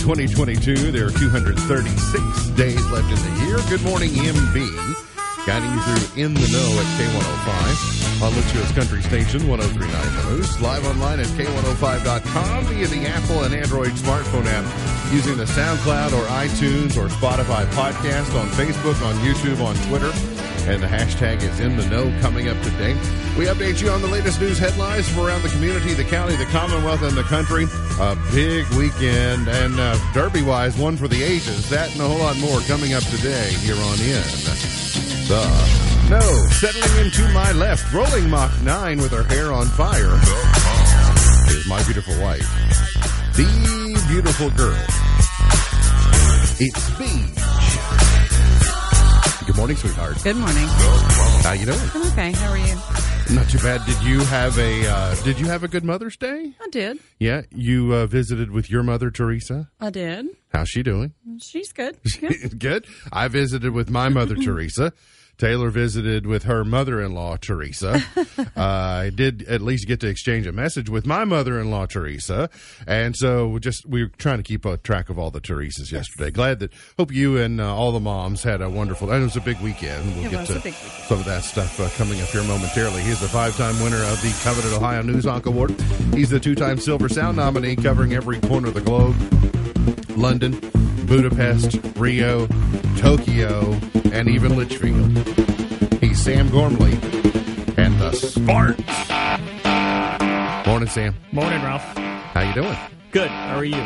2022. There are 236 days left in the year. Good morning, MB. Guiding you through In the Know at K105 on Leitchfield's Country Station 1039 The Moose. Live online at K105.com via the Apple and Android smartphone app using the SoundCloud or iTunes or Spotify podcast on Facebook, on YouTube, on Twitter. And the hashtag is in the know coming up today. We update you on the latest news headlines from around the community, the county, the Commonwealth, and the country. A big weekend and uh, Derby wise, one for the ages. That and a whole lot more coming up today here on In the Know. Settling into my left, rolling Mach 9 with her hair on fire, is my beautiful wife. The beautiful girl. It's Beach. Good morning, sweetheart. Good morning. How you doing? I'm okay. How are you? Not too bad. Did you have a uh, Did you have a good Mother's Day? I did. Yeah, you uh, visited with your mother, Teresa. I did. How's she doing? She's good. Yeah. Good. I visited with my mother, Teresa. Taylor visited with her mother-in-law Teresa. uh, I did at least get to exchange a message with my mother-in-law Teresa, and so just we were trying to keep a track of all the Teresas yesterday. Glad that hope you and uh, all the moms had a wonderful. And it was a big weekend. We'll It get to a big weekend. some of that stuff uh, coming up here momentarily. He's the five-time winner of the coveted Ohio News Honk Award. He's the two-time Silver Sound nominee, covering every corner of the globe. London, Budapest, Rio, Tokyo, and even Leitchfield. He's Sam Gormley and the Sparks. Morning, Sam. Morning, Ralph. How you doing? Good. How are you?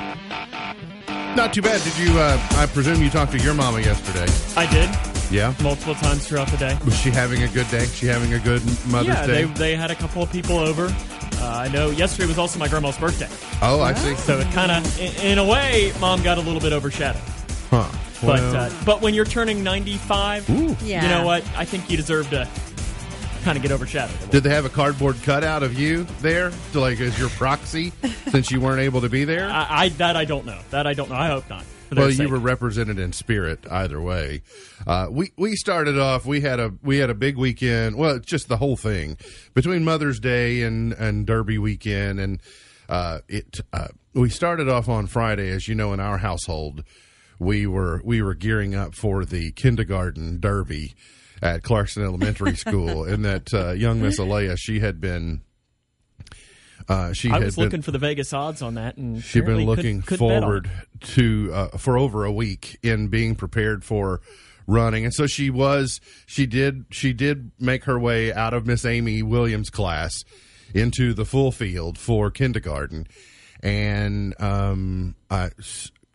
Not too bad. Did you? Uh, I presume you talked to your mama yesterday. I did Yeah. multiple times throughout the day. Was she having a good day? She having a good Mother's yeah, Day? they they had a couple of people over. Uh, I know yesterday was also my grandma's birthday, oh, I see. so it kind of, in, in a way, mom got a little bit overshadowed. Huh. But Well, uh, but when you're turning 95, ooh. Yeah. you know what? I think you deserve to kind of get overshadowed. a little. Did they have a cardboard cutout of you there, to like as your proxy, since you weren't able to be there? I, I that I don't know. That I don't know. I hope not. Well, you sake. were represented in spirit either way. Uh, we we started off. We had a we had a big weekend. Well, it's just the whole thing between Mother's Day and and Derby weekend, and uh, it. Uh, we started off on Friday, as you know, in our household, we were we were gearing up for the kindergarten Derby at Clarkson Elementary School, and that uh, young Miss Alea, she had been. Uh, she I was been, looking for the Vegas odds on that, and She'd been looking bet on forward to uh, for over a week in being prepared for running, and so she was. She did. She did make her way out of Miss Amy Williams' class into the full field for kindergarten, and um, I.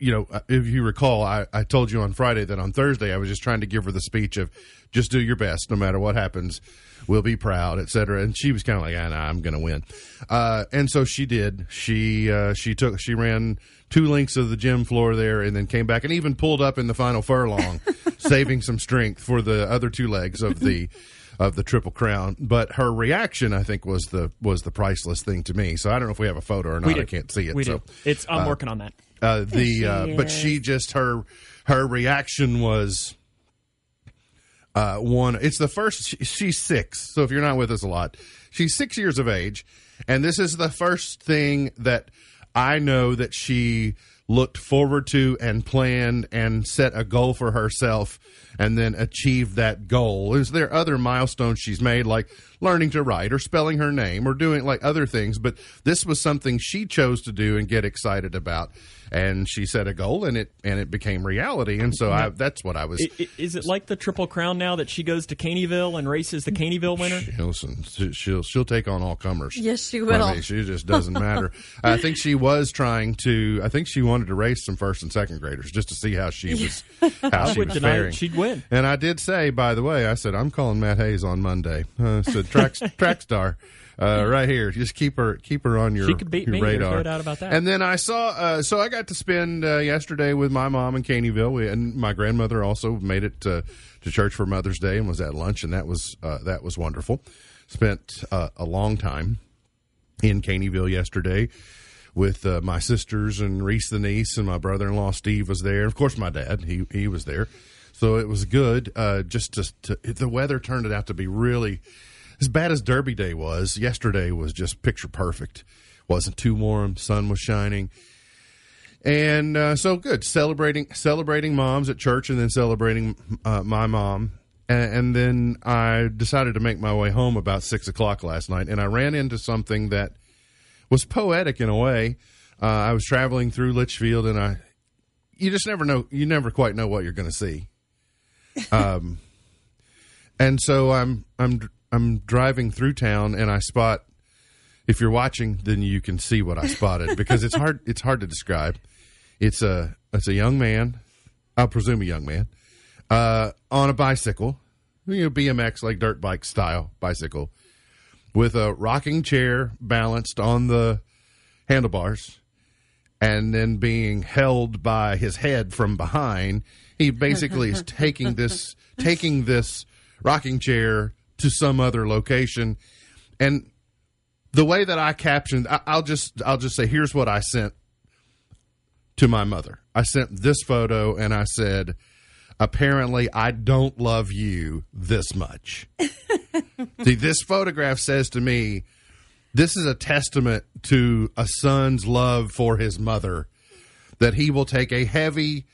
You know, uh, if you recall, I, I told you on Friday that on Thursday I was just trying to give her the speech of just do your best, no matter what happens. We'll be proud, et cetera. And she was kind of like, ah, nah, I'm going to win. Uh, and so she did. She uh, she took she ran two lengths of the gym floor there, and then came back and even pulled up in the final furlong, saving some strength for the other two legs of the of the triple crown. But her reaction, I think, was the was the priceless thing to me. So I don't know if we have a photo or not. I can't see it. We so. do. It's. I'm working on that. Uh, the she uh, but she just her her reaction was uh, one. It's the first. She, she's six, so if you're not with us a lot, she's six years of age, and this is the first thing that I know that she looked forward to and planned and set a goal for herself and then achieved that goal. Is there other milestones she's made like learning to write or spelling her name or doing like other things, but this was something she chose to do and get excited about and she set a goal and it and it became reality and so I that's what I was I- I- Is it like the Triple Crown now that she goes to Caneyville and races the Caneyville winner? Listen, she- she'll she'll take on all comers. Yes, she I will. mean, she just doesn't matter. I think she was trying to. I think she wanted to race some first and second graders just to see how she was how she would was deny faring. She'd win. And I did say, by the way, I said I'm calling Matt Hayes on Monday. Uh, I said track track star. Uh, right here, just keep her keep her on your, She could beat me, radar. no doubt about that. And then I saw, uh, so I got to spend uh, yesterday with my mom in Caneyville, we, and my grandmother also made it to, to church for Mother's Day and was at lunch, and that was uh, that was wonderful. Spent uh, a long time in Caneyville yesterday with uh, my sisters and Reese the niece and my brother-in-law Steve was there. Of course, my dad he he was there, so it was good. Uh, just to, to the weather turned it out to be really as bad as Derby Day was. Yesterday was just picture perfect. wasn't too warm, sun was shining, and uh, so good. Celebrating celebrating moms at church, and then celebrating uh, my mom, and, and then I decided to make my way home about six o'clock last night, and I ran into something that was poetic in a way. Uh, I was traveling through Leitchfield, and I you just never know. You never quite know what you're going to see. Um, and so I'm I'm I'm driving through town, and I spot. If you're watching, then you can see what I spotted because it's hard. It's hard to describe. It's a it's a young man, I'll presume a young man, uh, on a bicycle, you know, BMX like dirt bike style bicycle, with a rocking chair balanced on the handlebars, and then being held by his head from behind. He basically is taking this taking this rocking chair to some other location, and the way that I captioned, I, I'll just I'll just say, here's what I sent to my mother. I sent this photo, and I said, apparently, I don't love you this much. See, this photograph says to me, this is a testament to a son's love for his mother that he will take a heavy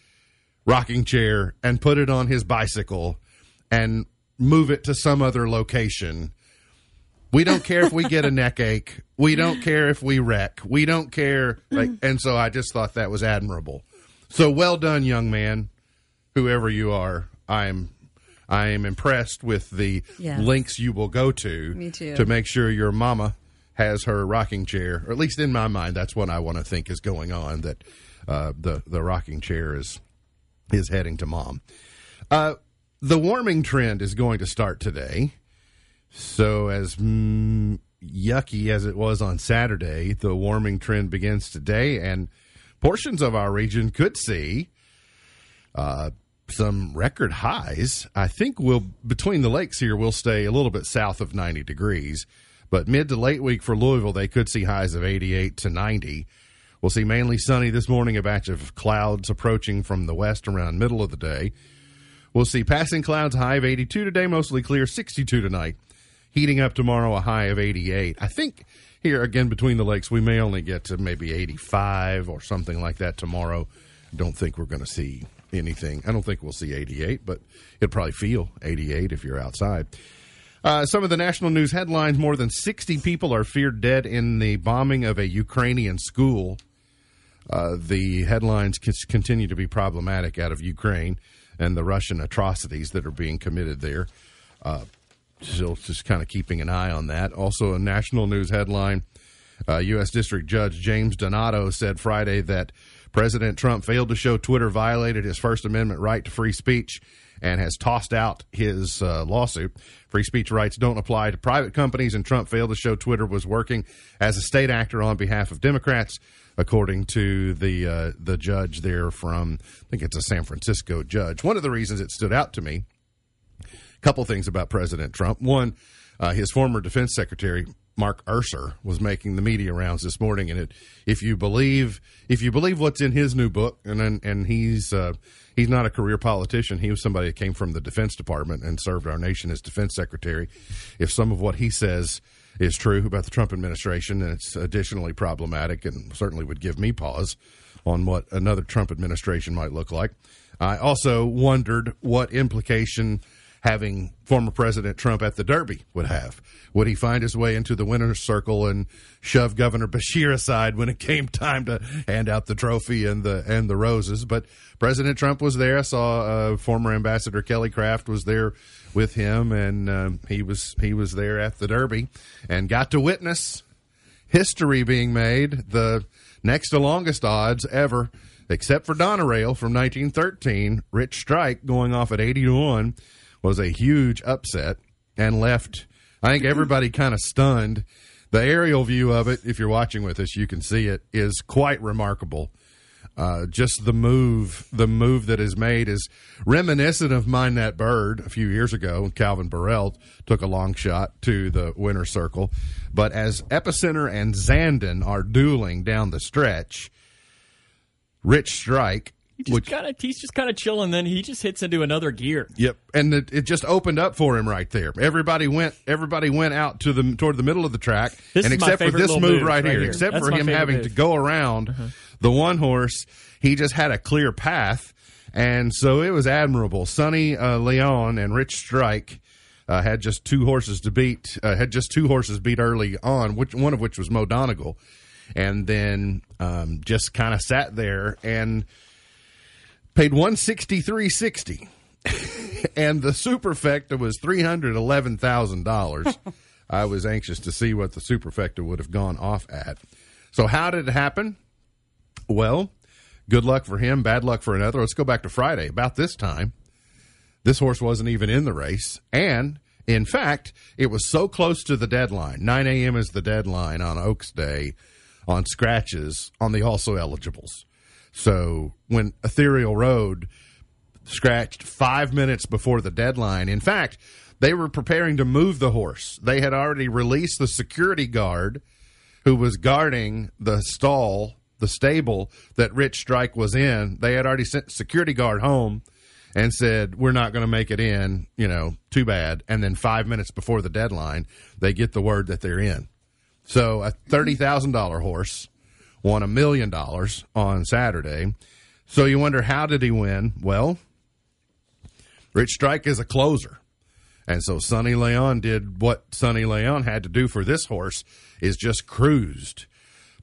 rocking chair and put it on his bicycle and move it to some other location. We don't care if we get a neck ache. We don't care if we wreck. We don't care. Like, and so I just thought that was admirable. So well done, young man, whoever you are. I'm I am impressed with the Yes. links you will go to Me too. to make sure your mama has her rocking chair, or at least in my mind, that's what I want to think is going on. That uh, the the rocking chair is is heading to mom. Uh, the warming trend is going to start today. So, as mm, yucky as it was on Saturday, the warming trend begins today, and portions of our region could see uh, some record highs. I think we'll between the lakes here, we'll stay a little bit south of 90 degrees, but mid to late week for Louisville, they could see highs of 88 to 90. We'll see mainly sunny this morning, a batch of clouds approaching from the west around middle of the day. We'll see passing clouds, high of 82 today, mostly clear, 62 tonight. Heating up tomorrow, a high of 88. I think here again between the lakes, we may only get to maybe 85 or something like that tomorrow. Don't think we're going to see anything. I don't think we'll see 88, but it'll probably feel 88 if you're outside. Uh, some of the national news headlines more than 60 people are feared dead in the bombing of a Ukrainian school. Uh, the headlines continue to be problematic out of Ukraine and the Russian atrocities that are being committed there. Uh, still just kind of keeping an eye on that. Also, a national news headline uh, U.S. District Judge James Donato said Friday that President Trump failed to show Twitter violated his First Amendment right to free speech and has tossed out his uh, lawsuit. Free speech rights don't apply to private companies, and Trump failed to show Twitter was working as a state actor on behalf of Democrats, according to the uh, the judge there from I think it's a San Francisco judge. One of the reasons it stood out to me a couple things about President Trump. One, uh, his former defense secretary Mark Esper was making the media rounds this morning, and it, if you believe if you believe what's in his new book, and and, and he's uh, he's not a career politician, he was somebody that came from the Defense Department and served our nation as defense secretary. If some of what he says is true about the Trump administration, and it's additionally problematic, and certainly would give me pause on what another Trump administration might look like. I also wondered what implication having former President Trump at the Derby would have. Would he find his way into the winner's circle and shove Governor Beshear aside when it came time to hand out the trophy and the and the roses? But President Trump was there. I saw uh, former Ambassador Kelly Craft was there with him, and um, he was he was there at the Derby and got to witness history being made. The next to longest odds ever, except for Donerail from 1913, Rich Strike going off at 80 to one was a huge upset and left, I think, everybody kind of stunned. The aerial view of it, if you're watching with us, you can see it, is quite remarkable. Uh, just the move, the move that is made is reminiscent of Mine That Bird a few years ago. when Calvin Borel took a long shot to the winner's circle. But as Epicenter and Zandon are dueling down the stretch, Rich Strike He just Which- kind of he's just kind of chilling. Then he just hits into another gear. Yep, and it, it just opened up for him right there. Everybody went. Everybody went out to the toward the middle of the track, This and except for this move move right, right here, here. except That's for him having move. to go around the one horse, he just had a clear path, and so it was admirable. Sonny uh, Leon and Rich Strike. Uh, had just two horses to beat. Uh, had just two horses beat early on, which one of which was Mo Donegal, and then um, just kind of sat there and paid one sixty three sixty, and the superfecta was three hundred eleven thousand dollars. I was anxious to see what the superfecta would have gone off at. So how did it happen? Well, good luck for him, bad luck for another. Let's go back to Friday. About this time, this horse wasn't even in the race, and in fact, it was so close to the deadline. 9 a.m. is the deadline on Oaks Day on scratches on the also eligibles. So when Ethereal Road scratched five minutes before the deadline, in fact, they were preparing to move the horse. They had already released the security guard who was guarding the stall, the stable that Rich Strike was in. They had already sent security guard home and said, We're not going to make it in, you know, too bad. And then five minutes before the deadline, they get the word that they're in. So a $30,000 horse won a million dollars on Saturday. So you wonder, how did he win? Well, Rich Strike is a closer. And so Sonny Leon did what Sonny Leon had to do for this horse is just cruised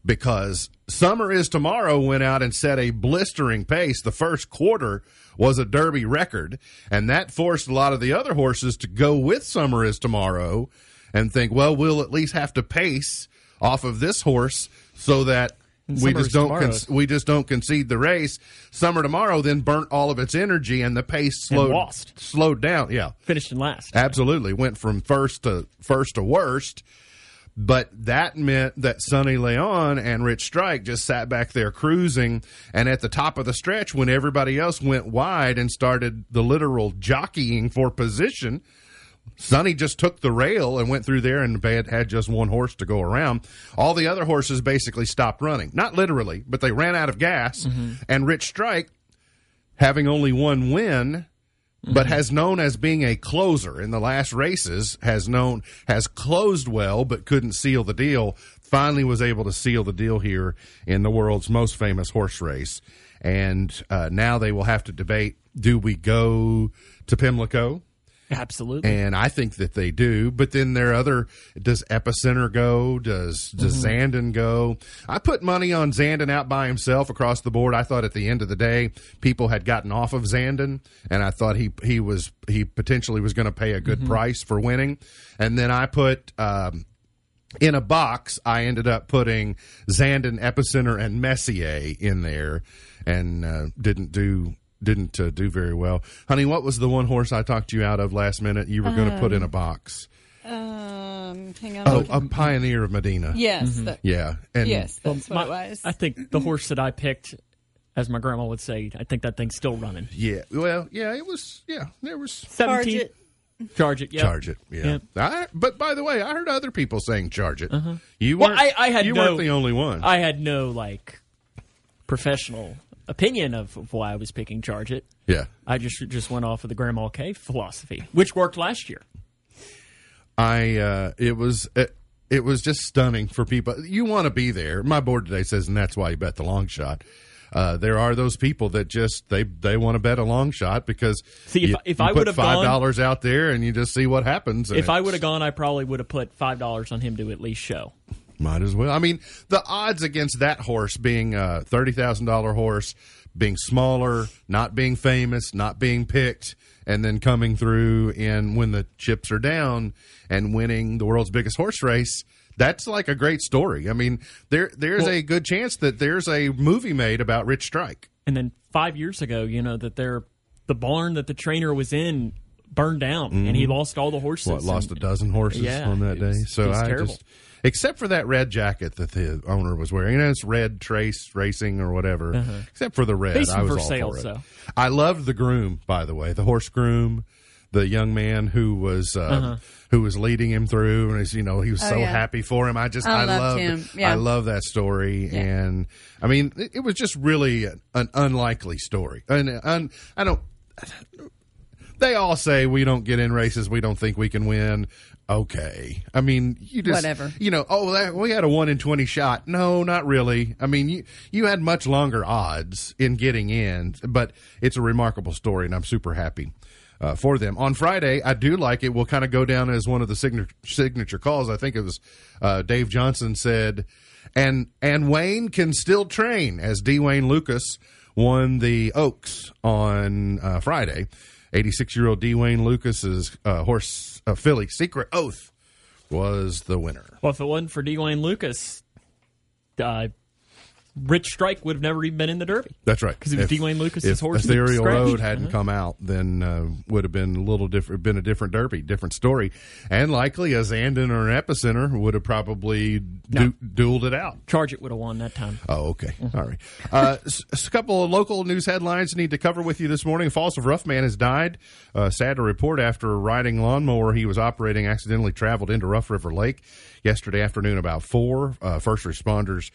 because Summer is Tomorrow went out and set a blistering pace. The first quarter was a Derby record, and that forced a lot of the other horses to go with Summer is Tomorrow and think, well, we'll at least have to pace off of this horse so that we just don't con- we just don't concede the race. Summer Tomorrow then burnt all of its energy and the pace slowed slowed down. Yeah. Finished in last. Absolutely, went from first to first to worst. But that meant that Sonny Leon and Rich Strike just sat back there cruising, and at the top of the stretch, when everybody else went wide and started the literal jockeying for position, Sonny just took the rail and went through there, and had had just one horse to go around. All the other horses basically stopped running, not literally, but they ran out of gas. And Rich Strike, having only one win, but has known as being a closer in the last races has known has closed well but couldn't seal the deal finally was able to seal the deal here in the world's most famous horse race. And uh, now they will have to debate do we go to pimlico Absolutely. and I think that they do. But then there are other. Does Epicenter go? Does does Zandon go? I put money on Zandon out by himself across the board. I thought at the end of the day, people had gotten off of Zandon, and I thought he he was he potentially was going to pay a good price for winning. And then I put. Um, in a box, I ended up putting Zandon, Epicenter, and Messier in there, and uh, didn't do didn't uh, do very well. Honey, what was the one horse I talked you out of last minute? You were going to put in a box. Um, hang on. Oh, a Pioneer of Medina. yes, that, Yeah, and yes, that's My- what it was. I think the horse that I picked, as my grandma would say, I think that thing's still running. yeah. Well, yeah, it was. Yeah, there was. Charge it. Charge it. Yeah. Charge it, yeah. I, but by the way, I heard other people saying charge it. You weren't. I- I had you no- weren't the only one. I had no like professional opinion of, of why I was picking Charge It. yeah, I just just went off of the Grandma K philosophy, which worked last year. I uh, it was it, it was just stunning for people. You want to be there. My board today says, and that's why you bet the long shot. Uh, there are those people that just they they want to bet a long shot because See, if- you, if you I put would've five dollars out there and you just see what happens. If I would have gone, I probably would have put five dollars on him to at least show. Might as well. I mean, the odds against that horse being a thirty thousand dollar horse, being smaller, not being famous, not being picked, and then coming through in when the chips are down and winning the world's biggest horse race. That's like a great story. I mean, there there's Well- a good chance that there's a movie made about Rich Strike. And then five years ago, you know that they're the barn that the trainer was in burned down, and he lost all the horses. Mm-hmm. What lost a dozen horses Yeah, on that day? so I terrible. just except for that red jacket that the owner was wearing. You know, it's red trace racing or whatever. Except for the red, Decent I was for all sales, for it. though. I loved the groom, by the way, the horse groom. the young man who was uh, Uh-huh. who was leading him through, and he's, you know he was Oh, so yeah. happy for him. I just I I, loved love him. Yeah. I love that story, Yeah. and I mean it, it was just really an, an unlikely story, and un, I don't. They all say we don't get in races, we don't think we can win. Okay, I mean you just Whatever. you know. Oh, that, we had a one in twenty shot. No, not really. I mean you you had much longer odds in getting in, but it's a remarkable story, and I'm super happy uh, for them. On Friday, I do like it. We'll kind of go down as one of the signature signature calls. I think it was uh, Dave Johnson said, and and Wayne can still train as D. Wayne Lucas won the Oaks on uh, Friday. 86 year old Dwayne Wayne Lucas's uh, horse uh, filly Secret Oath was the winner. Well, if it wasn't for D. Wayne Lucas, uh, Rich Strike would have never even been in the Derby. That's right. 'Cause it was D. Wayne Lucas's if horse Ethereal. Road hadn't come out, then uh, would have been a little different. Been a different Derby, different story, and likely a Zandon or an Epicenter would have probably du- dueled it out. Charge it would have won that time. Oh, okay. All right. Uh, a couple of local news headlines I need to cover with you this morning. Falls of Rough Man has died. Uh, sad to report after riding lawnmower he was operating accidentally traveled into Rough River Lake yesterday afternoon about four. Uh, first responders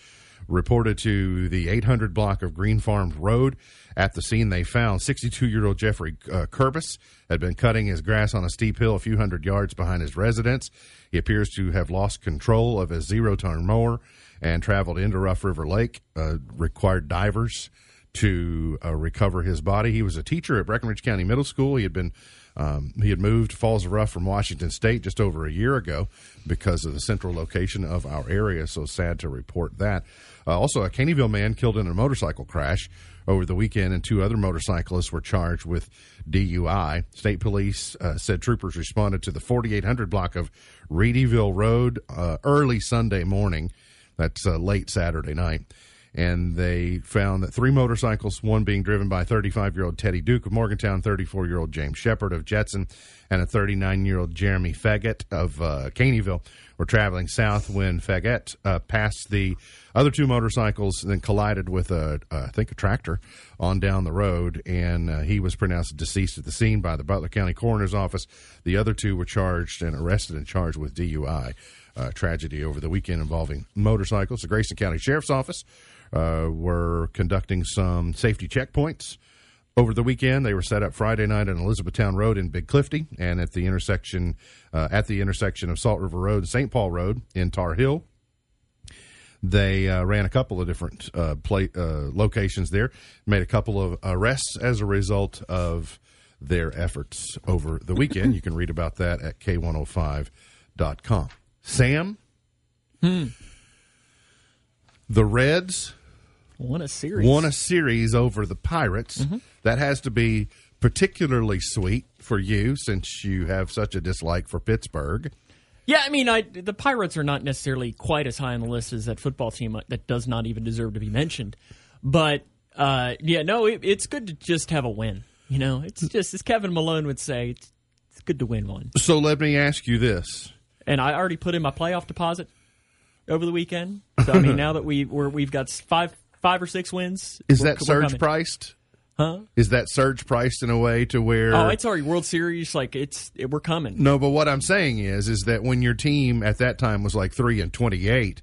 reported to the 800 block of Green Farms Road. At the scene, they found 62 year old Jeffrey uh, Kerbis had been cutting his grass on a steep hill a few hundred yards behind his residence. He appears to have lost control of his zero turn mower and traveled into Rough River Lake, uh, required divers to uh, recover his body. He was a teacher at Breckinridge County Middle School. He had been um, he had moved to Falls of Rough from Washington State just over a year ago because of the central location of our area. So sad to report that. Uh, also, a Caneyville man killed in a motorcycle crash over the weekend, and two other motorcyclists were charged with DUI. State police uh, said troopers responded to the 4800 block of Reedyville Road uh, early Sunday morning. That's uh, late Saturday night. And they found that three motorcycles, one being driven by 35 year old Teddy Duke of Morgantown, 34 year old James Shepard of Jetson, and a 39 year old Jeremy Faggett of uh, Caneyville, were traveling south when Faggett uh, passed the other two motorcycles, and then collided with a, uh, I think, a tractor on down the road, and uh, he was pronounced deceased at the scene by the Butler County Coroner's Office. The other two were charged and arrested and charged with DUI. Uh, tragedy over the weekend involving motorcycles. The Grayson County Sheriff's Office uh, were conducting some safety checkpoints over the weekend. They were set up Friday night on Elizabethtown Road in Big Clifty, and at the intersection uh, at the intersection of Salt River Road and St. Paul Road in Tar Hill. They uh, ran a couple of different uh, play, uh, locations there, made a couple of arrests as a result of their efforts over the weekend. you can read about that at k105.com. Sam, the Reds Won a series. won a series over the Pirates. That has to be particularly sweet for you since you have such a dislike for Pittsburgh. Yeah, I mean, I, the Pirates are not necessarily quite as high on the list as that football team that does not even deserve to be mentioned. But uh, yeah, no, it, it's good to just have a win. You know, it's just as Kevin Malone would say, it's, it's good to win one. So let me ask you this. And I already put in my playoff deposit over the weekend. So I mean, now that we we're, we've got five five or six wins, Is we're- that surge priced? Huh? Is that surge priced in a way to where Oh, it's already World Series. Like it's it, we're coming. No, but what I'm saying is is that when your team at that time was like 3 and 28,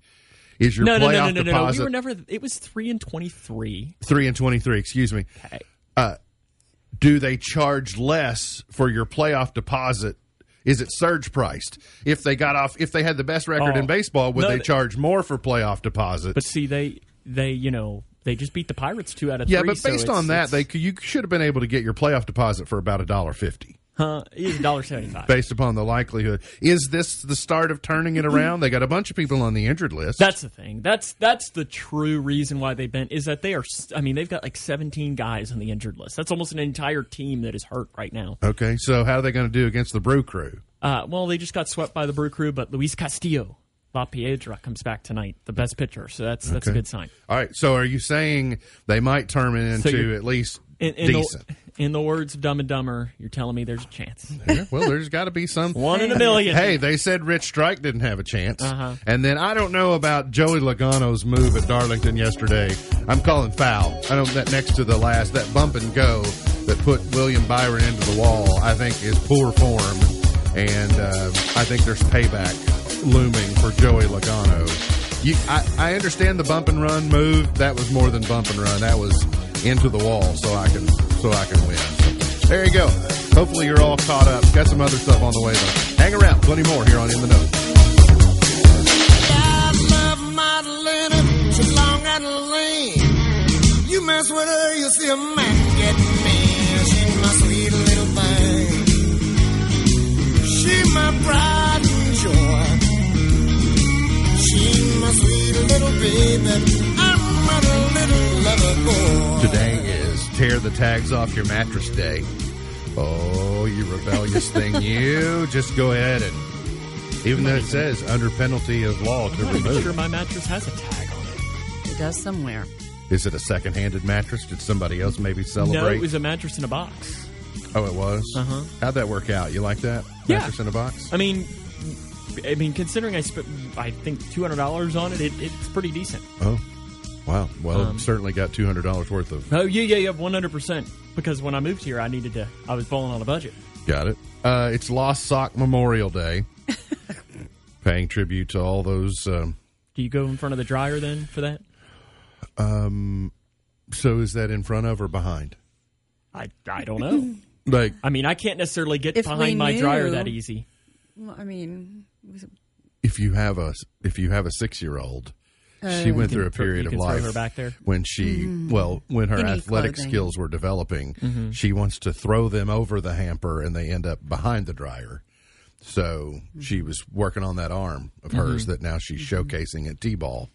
is your No, no, no, no, no, no. We were never. It was three and twenty three. 3 and 23, excuse me. Okay. Uh, do they charge less for your playoff deposit? Is it surge priced? If they got off, if they had the best record Oh. in baseball, would No, they th- charge more for playoff deposits? But see, they they you know they just beat the Pirates two out of yeah, three. but based it's- on that, they you should have been able to get your playoff deposit for about a dollar fifty, huh, is dollar seventy five. based upon the likelihood. Is this the start of turning it around? They got a bunch of people on the injured list. That's the thing. That's that's the true reason why they've been is that they are. I mean, they've got like seventeen guys on the injured list. That's almost an entire team that is hurt right now. okay, so how are they going to do against the Brew Crew? Uh, well, they just got swept by the Brew Crew, but Luis Castillo, La Piedra, comes back tonight, the best pitcher. So that's that's a good sign. All right, so are you saying they might turn it into you're- at least In, in decent? the in the words of Dumb and Dumber, you're telling me there's a chance. Yeah, well, there's got to be some One in a million. Hey, they said Rich Strike didn't have a chance. Uh-huh. And then I don't know about Joey Logano's move at Darlington yesterday. I'm calling foul. I don't that next to the last that bump and go that put William Byron into the wall, I think is poor form, and uh, I think there's payback looming for Joey Logano. You, I, I understand the bump and run move. That was more than bump and run. That was into the wall, so I can so I can win. So, there you go. Hopefully you're all caught up. Got some other stuff on the way though. Hang around. Plenty more here on In the Know. I love Madalena. She's long and lean. You mess with her, you'll see a man get mean. She's my sweet little thing. She's my pride sweet little baby. I'm a little lover boy. Today is tear the tags off your mattress day. Oh, you rebellious thing. You just go ahead and, even though it says under penalty of law to I'm not sure remove. my mattress has a tag on it. It does somewhere. Is it a second handed mattress? Did somebody else maybe celebrate? No, it was a mattress in a box. oh, it was? Uh-huh. How'd that work out? You like that? Yeah. Mattress in a box? I mean, I mean, considering I spent, I think two hundred dollars on it, it, it's pretty decent. Oh, wow. Well, Um, certainly got $200 worth of. Oh yeah, yeah, yeah, one hundred percent. Because when I moved here, I needed to. I was falling on a budget. Got it. Uh, it's Lost Sock Memorial Day. Paying tribute to all those. Um, Do you go in front of the dryer then for that? Um. so is that in front of or behind? I I don't know. Like, I mean, I can't necessarily get If we behind my dryer that easy. Well, I mean, if you have a if you have a six year old, she went through a period you of life back there? when she well when her Any athletic clothing. skills were developing. Mm-hmm. She wants to throw them over the hamper and they end up behind the dryer. So she was working on that arm of Mm-hmm. hers that now she's showcasing at T-ball.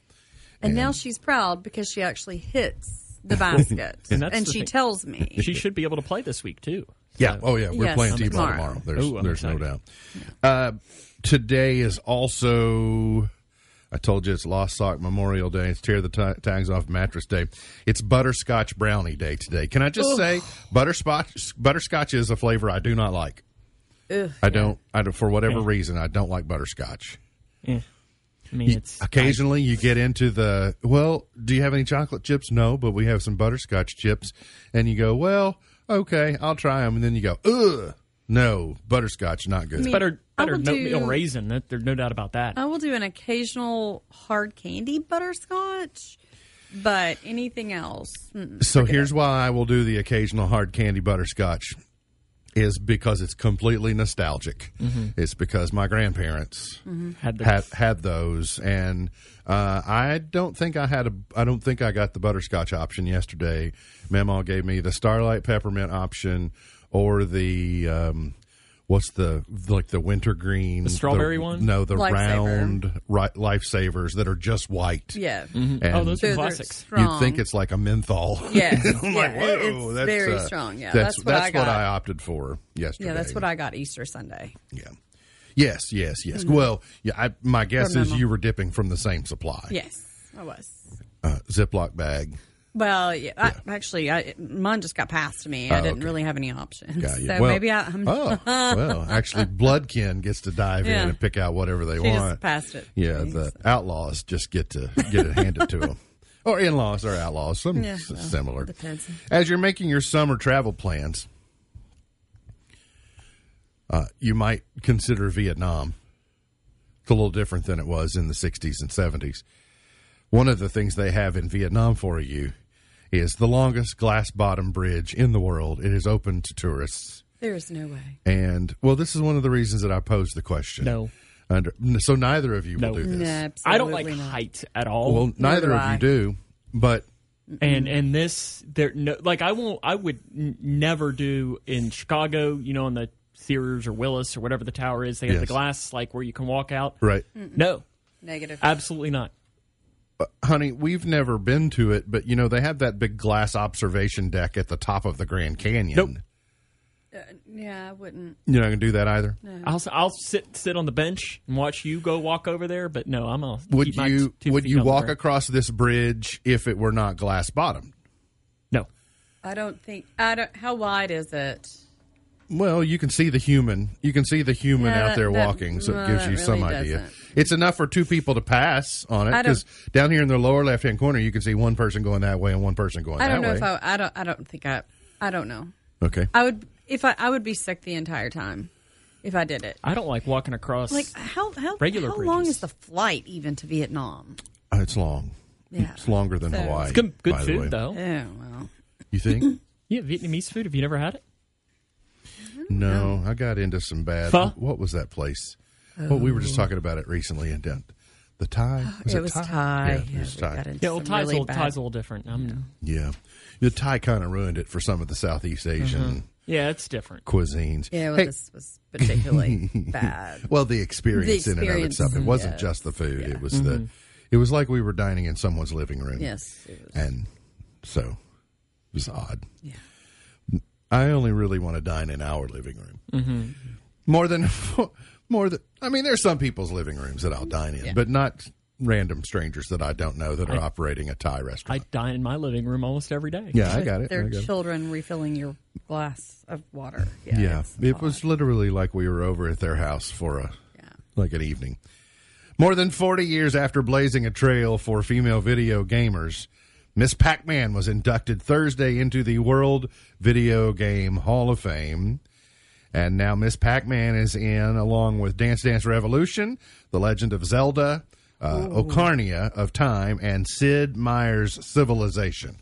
and now she's proud because she actually hits the basket, And and, the she thing. tells me. She should be able to play this week too. Yeah. So- Oh, yeah. We're Yes, playing T-ball excited. tomorrow. There's, Ooh, I'm there's no excited. doubt. Uh, today is also. I told you it's Lost Sock Memorial Day. It's Tear the Ta- Tags Off Mattress Day. It's Butterscotch Brownie Day today. Can I just say, butterscotch butterscotch is a flavor I do not like. Ugh, I don't. I don't, for whatever reason, I don't like butterscotch. Eh. I mean, it's Occasionally, you get into the well. Do you have any chocolate chips? No, but we have some butterscotch chips, and you go, well, okay, I'll try them, and then you go, ugh, no, butterscotch, not good. it's better I better oatmeal do- raisin. There's no doubt about that. I will do an occasional hard candy butterscotch, but anything else. So here's why I will do the occasional hard candy butterscotch is because it's completely nostalgic. It's because my grandparents Had the had had those, and uh, I don't think I had a. I don't think I got the butterscotch option yesterday. Mamaw gave me the Starlight Peppermint option or the. Um, What's the like the wintergreen? The strawberry one? No, the Lifesaver. round ri- lifesavers that are just white. yeah. And oh, those They're- classics. strong. You'd think it's like a menthol. Yes, I'm yeah, like, whoa, it's that's, very uh, strong. Yeah, that's that's what I got. what I opted for yesterday. Yeah, that's what I got Easter Sunday. Yeah. Yes, yes, yes. Well, yeah. I, my guess is you were dipping from the same supply. Yes, I was. Uh, Ziploc bag. Well, yeah, I, actually, I, mine just got passed to me. I Oh, didn't okay. really have any options, Got you. so well, maybe I, I'm, oh, well, actually, Bloodkin gets to dive in and pick out whatever they She want. just passed it. Yeah, the outlaws just get to get it handed to them. Or in laws or outlaws, some Yeah, well, similar. depends. As you're making your summer travel plans, uh, you might consider Vietnam. It's a little different than it was in the 60s and 70s. One of the things they have in Vietnam for you is the longest glass bottom bridge in the world. It is open to tourists. There's no way. And, well, this is one of the reasons that I posed the question. No. Under, so neither of you No. will do this. No, I don't like not. height at all. Well, neither do of I. you do, but and and this there no like I won't I would n- never do in Chicago. You know, on the Sears or Willis or whatever the tower is, they have Yes. the glass like where you can walk out. right. No, Negative. absolutely not. Honey, we've never been to it, but you know they have that big glass observation deck at the top of the Grand Canyon. Nope. Uh, yeah, I wouldn't. You're not gonna do that either. I'll I'll sit sit on the bench and watch you go walk over there. But no, I'm gonna Would keep my you two would you walk across this bridge if it were not glass bottomed? No, I don't think. I don't. How wide is it? Well, you can see the human. You can see the human Yeah, out there that- walking, so no, it gives that you some really idea. doesn't. It's enough for two people to pass on it because down here in the lower left hand corner, you can see one person going that way and one person going I don't that know way. if I. I don't. I don't think I. I don't know. Okay. I would if I I would be sick the entire time if I did it. I don't like walking across. Like how how Regular how long is the flight even to Vietnam? Uh, it's long. Yeah. It's longer than So- Hawaii. it's good, good by the way. food though. Oh well. You think? Yeah, Vietnamese food. Have you never had it? no, I got into some bad. Pho? What was that place? Well, we were just talking about it recently, and down the Thai. Was it was Thai. Yeah, Yeah, it was we Thai. Yeah, well, some Thai's, really a little, bad- a little different. Um, Yeah, the Thai kind of ruined it for some of the Southeast Asian yeah, it's different. cuisines. Yeah, well, Hey, this was particularly bad. well, the experience, The in and of itself. It wasn't yes. just the food. It was Mm-hmm. the. It was like we were dining in someone's living room. Yes. It was, and so it was odd. yeah. I only really want to dine in our living room. More than more than. I mean, there's some people's living rooms that I'll dine in, Yeah. but not random strangers that I don't know that are operating a Thai restaurant. I restaurant. dine in my living room almost every day. yeah, I got it. I Their got it. children refilling your glass of water. Yeah. Yeah, it's it was literally like we were over at their house for a Yeah. like an evening. More than 40 years after blazing a trail for female video gamers, Miss Pac-Man was inducted Thursday into the World Video Game Hall of Fame. And now Miss Pac-Man is in along with Dance Dance Revolution, The Legend of Zelda, uh, Ocarina of Time, and Sid Meier's Civilization.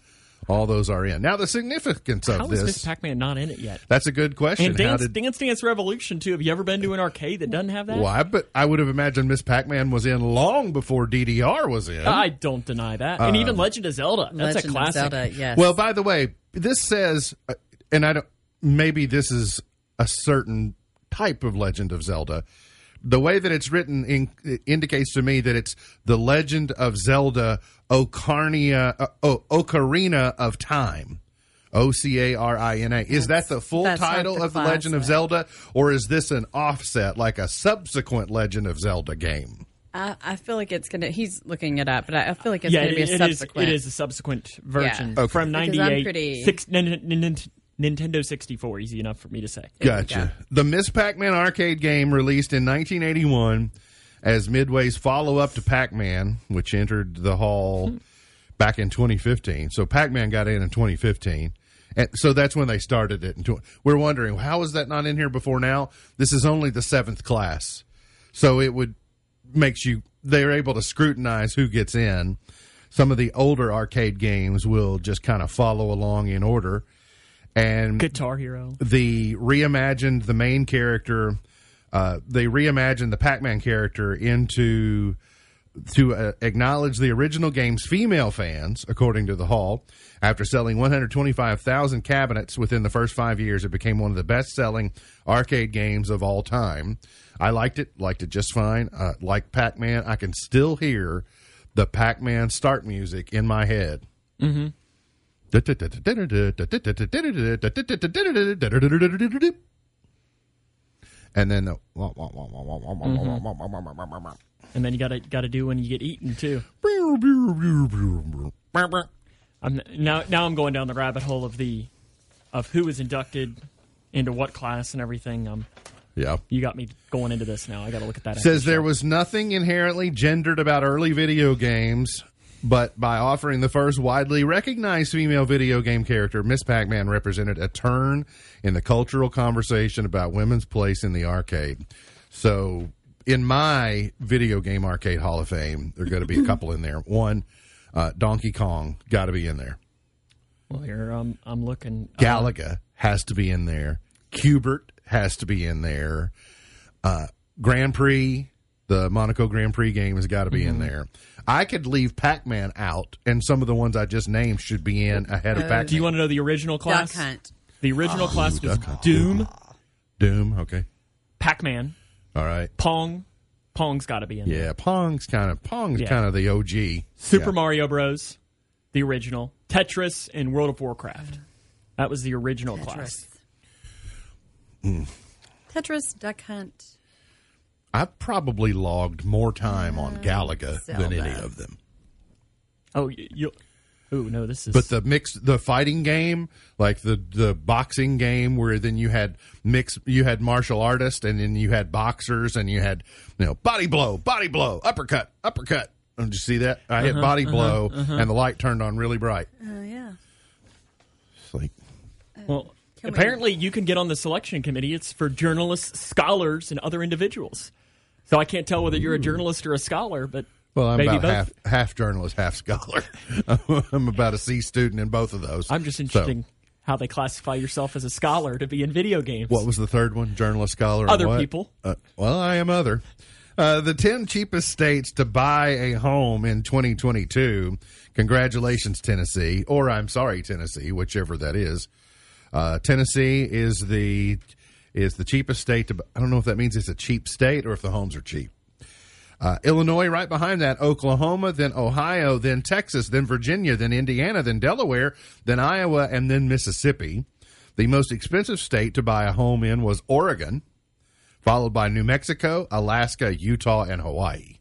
All those are in. Now the significance of How is this Miss Pac-Man not in it yet? that's a good question. And Dance, did- Dance Dance Revolution too. Have you ever been to an arcade that doesn't have that? Why? But I would have imagined Miss Pac-Man was in long before DDR was in. I don't deny that. And even Legend of Zelda. That's Legend a of classic. Zelda, yes. well, by the way, this says, uh, and I don't. Maybe this is a certain type of Legend of Zelda. The way that it's written in, it indicates to me that it's the Legend of Zelda Ocarina, uh, oh, Ocarina of Time. O C A R I N A. Is that the full that's like title the of the Legend of. Zelda, or is this an offset, like a subsequent Legend of Zelda game? I, I feel like it's gonna. He's looking it up, but I, I feel like it's yeah, gonna it, be a it is. subsequent. It is a subsequent version Yeah. Okay. from Because '98. pretty- Six, Nintendo 64. Easy enough for me to say. Gotcha. The Miss Pac-Man arcade game released in 1981 as Midway's follow-up to Pac-Man, which entered the hall back in 2015. So Pac-Man got in in 2015. And so that's when they started it. We're wondering how is that not in here before now? This is only the seventh class, so it would makes you they're able to scrutinize who gets in. Some of the older arcade games will just kind of follow along in order, and Guitar Hero. the reimagined the main character. Uh, they reimagined the Pac-Man character into to uh, acknowledge the original game's female fans, according to the Hall. After selling 125,000 cabinets within the first five years, it became one of the best-selling arcade games of all time. I liked it, liked it just fine. Uh, like Pac-Man, I can still hear the Pac-Man start music in my head. And then the And then you got to got to do when you get eaten too. I'm now now I'm going down the rabbit hole of the of who was inducted into what class and everything. Um, yeah. you got me going into this now. I got to look at that. Says the there was nothing inherently gendered about early video games, but by offering the first widely recognized female video game character, Miss Pac Man represented a turn in the cultural conversation about women's place in the arcade. So, in my video game arcade Hall of Fame, there are going to be a couple in there. One, uh, Donkey Kong, got to be in there. Well, here um, I'm looking. uh, Galaga has to be in there. Q*bert has to be in there. Uh, Grand Prix, the Monaco Grand Prix game has got to be Mm-hmm. in there. I could leave Pac Man out, and some of the ones I just named should be in ahead of uh, Pac Man. Do you want to know the original class? Duck Hunt. The original oh, class was Duck Hunt. Doom, Doom, okay. Pac-Man, All right. Pong. Pong's got to be in there. Yeah, Pong's kind of Pong's Yeah. kind of the OG. Super Yeah. Mario Bros. The original. Tetris and World of Warcraft. That was the original class. Tetris. Tetris, Duck Hunt. I've probably logged more time on Galaga than any Zelda. of them. Oh, you. you oh no, this is. But the mix, the fighting game, like the the boxing game, where then you had mix, you had martial artists, and then you had boxers, and you had you know body blow, body blow, uppercut, uppercut. Did you see that? I hit uh-huh, body uh-huh, blow, uh-huh. and the light turned on really bright. Oh yeah. It's like uh, well, Can Apparently, you can get on the selection committee. It's for journalists, scholars, and other individuals. So I can't tell whether you're a journalist or a scholar, but Well, I'm maybe about both. half half journalist, half scholar. I'm about a C student in both of those. I'm just So, interested in how they classify yourself as a scholar to be in video games. what was the third one? Journalist, scholar, and Other what? people. Uh, well, I am other. Uh, the 10 cheapest states to buy a home in 2022. Congratulations, Tennessee, or I'm sorry, Tennessee, whichever that is. Uh, Tennessee is the is the cheapest state to. I don't know if that means it's a cheap state or if the homes are cheap. Uh, Illinois, right behind that, Oklahoma, then Ohio, then Texas, then Virginia, then Indiana, then Delaware, then Iowa, and then Mississippi. The most expensive state to buy a home in was Oregon, followed by New Mexico, Alaska, Utah, and Hawaii.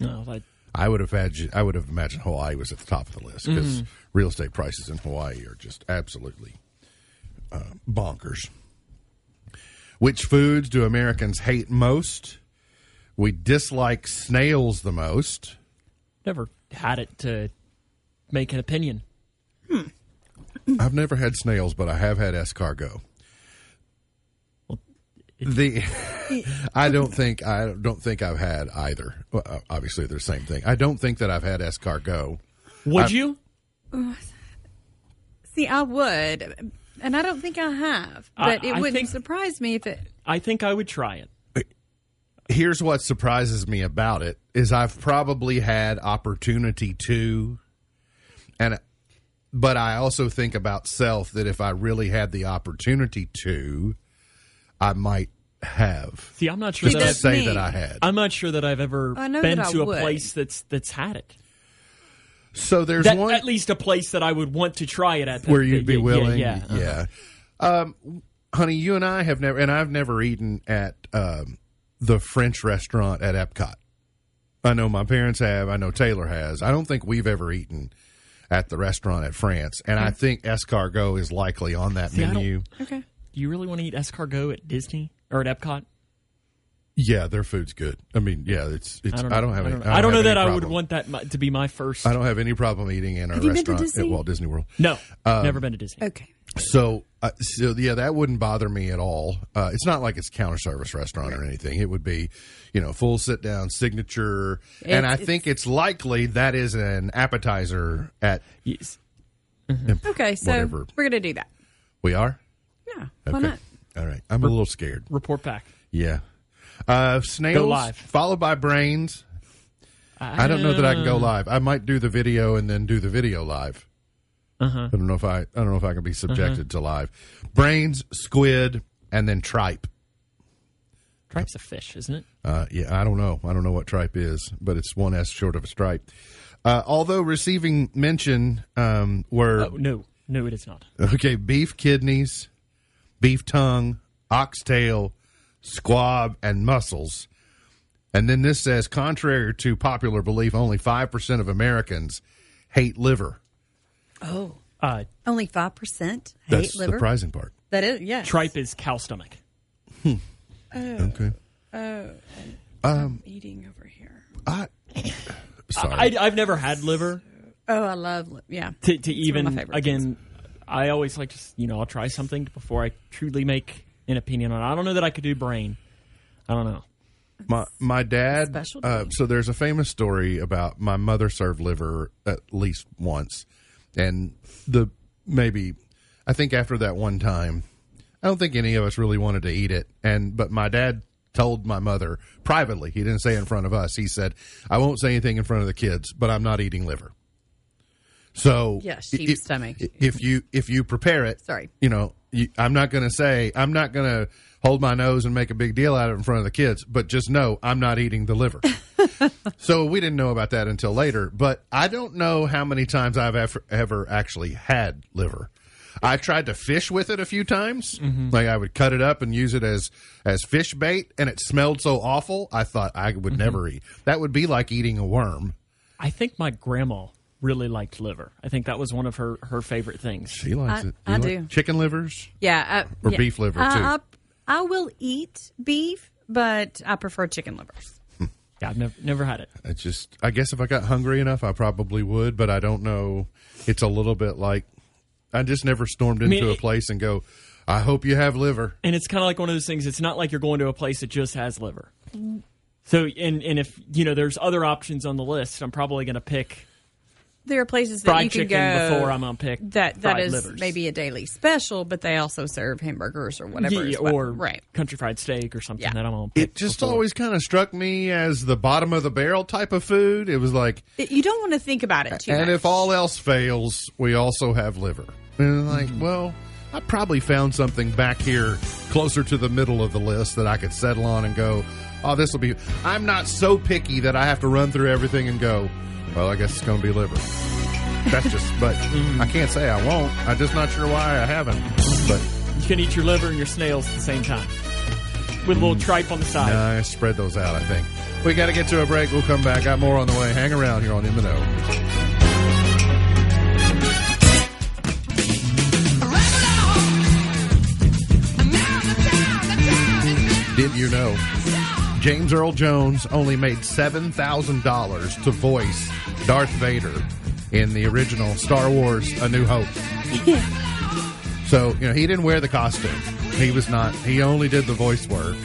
No, I- I would have imagined, I would have imagined Hawaii was at the top of the list because real estate prices in Hawaii are just absolutely uh, bonkers. Which foods do Americans hate most? We dislike snails the most. never had it to make an opinion. I've never had snails, but I have had escargot. The I don't think I don't think I've had either. Well, uh, obviously, they're the same thing. I don't think that I've had escargot. Would I- you? See, I would, and I don't think I have, I- but it wouldn't think- surprise me if it. I think I would try it. here's what surprises me about it is I've probably had opportunity to and but I also think about self that if I really had the opportunity to I might have See, I'm not sure See, that Let's I've, say me. that I had. I'm not sure that I've ever been that to a would. place that's that's had it. So there's That, one at least a place that I would want to try it at. where you'd be Yeah, yeah, willing Yeah, uh-huh. yeah. Um honey you and I have never and I've never eaten at um the French restaurant at Epcot. I know my parents have, I know Taylor has. I don't think we've ever eaten at the restaurant at France, and I think escargot is likely on that See, menu. Okay. Do you really want to eat escargot at Disney or at Epcot? Yeah, their food's good. I mean, yeah, it's it's. I don't know. I don't have. I any, don't. I don't know have that any I would want that mu- to be my first. I don't have any problem eating in a Have you been to restaurant at Walt Disney World. No, Um, never been to Disney. Okay. So, uh, so yeah, that wouldn't bother me at all. Uh, it's not like it's counter service restaurant or anything. It would be, you know, full sit down signature, and I It's- think it's likely that is an appetizer at. Yes. Okay. So Whatever. we're gonna do that. We are Yeah. Why okay. not? All right, I'm a little scared. Report back. Yeah, uh, snails live. followed by brains. I don't know that I can go live. I might do the video and then do the video live. Uh-huh. I don't know if I. I don't know if I can be subjected to live. Brains, squid, and then tripe. Tripe's a fish, isn't it? Uh, yeah, I don't know. I don't know what tripe is, but it's one S short of a stripe. Uh, although receiving mention um, were Oh no, no, it is not. okay beef kidneys, beef tongue, oxtail, squab, and mussels. And then this says, contrary to popular belief, only five percent of Americans hate liver. Oh, Uh, only five percent hate liver. That's the surprising part. That is, yeah. tripe is cow stomach. Okay. I'm eating over here. I, sorry. I, I've never had liver. Oh, I love. li- Yeah. To, to one of my even favorite again, I always like to you know I'll try something before I truly make an opinion on. it. I don't know that I could do brain. I don't know. My my dad. Uh, so there's a famous story about my mother served liver at least once, and the maybe I think after that one time, I don't think any of us really wanted to eat it. And but my dad told my mother privately. He didn't say in front of us. He said, "I won't say anything in front of the kids, but I'm not eating liver." So Yeah, sheep if- stomach. If you if you prepare it, Sorry. you know, you, I'm not going to say I'm not going to hold my nose and make a big deal out of it in front of the kids, but just know I'm not eating the liver. so we didn't know about that until later, but I don't know how many times I've ever, ever actually had liver. I tried to fish with it a few times. Mm-hmm. Like I would cut it up and use it as as fish bait, and it smelled so awful. I thought I would mm-hmm. never eat. That would be like eating a worm. I think my grandma really liked liver. I think that was one of her her favorite things. She likes I- it. I You do. chicken livers. Yeah. I, Or yeah. beef liver, I, too. I, I will eat beef, but I prefer chicken livers. Hmm. Yeah, I've never never had it. It's just, I guess if I got hungry enough, I probably would, but I don't know. It's a little bit like I just never stormed into mean, a place and go, I hope you have liver. and it's kind of like one of those things. It's not like you're going to a place that just has liver. So, and and if you know there's other options on the list, I'm probably going to pick There are places that fried you can chicken go before I'm on pick that that fried is livers. maybe a daily special, but they also serve hamburgers or whatever. Yeah, well. or right. country fried steak or something Yeah. that I'm on. pick. It just before. always kind of struck me as the bottom of the barrel type of food. It was like, It- you don't want to think about it too and much. if all else fails, we also have liver. And like, Mm-hmm. well, I probably found something back here closer to the middle of the list that I could settle on and go, oh, this will be. I'm not so picky that I have to run through everything and go, well, I guess it's going to be liver. That's just, but. I mm. can't say I won't. I'm just not sure why I haven't. But you can eat your liver and your snails at the same time with a little mm. tripe on the side. I spread those out, I think. We got to get to a break. We'll come back. Got more on the way. Hang around here on M and O. Did you know James Earl Jones only made $7,000 to voice Darth Vader in the original Star Wars A New Hope? so, you know, he didn't wear the costume. He was not, he only did the voice work.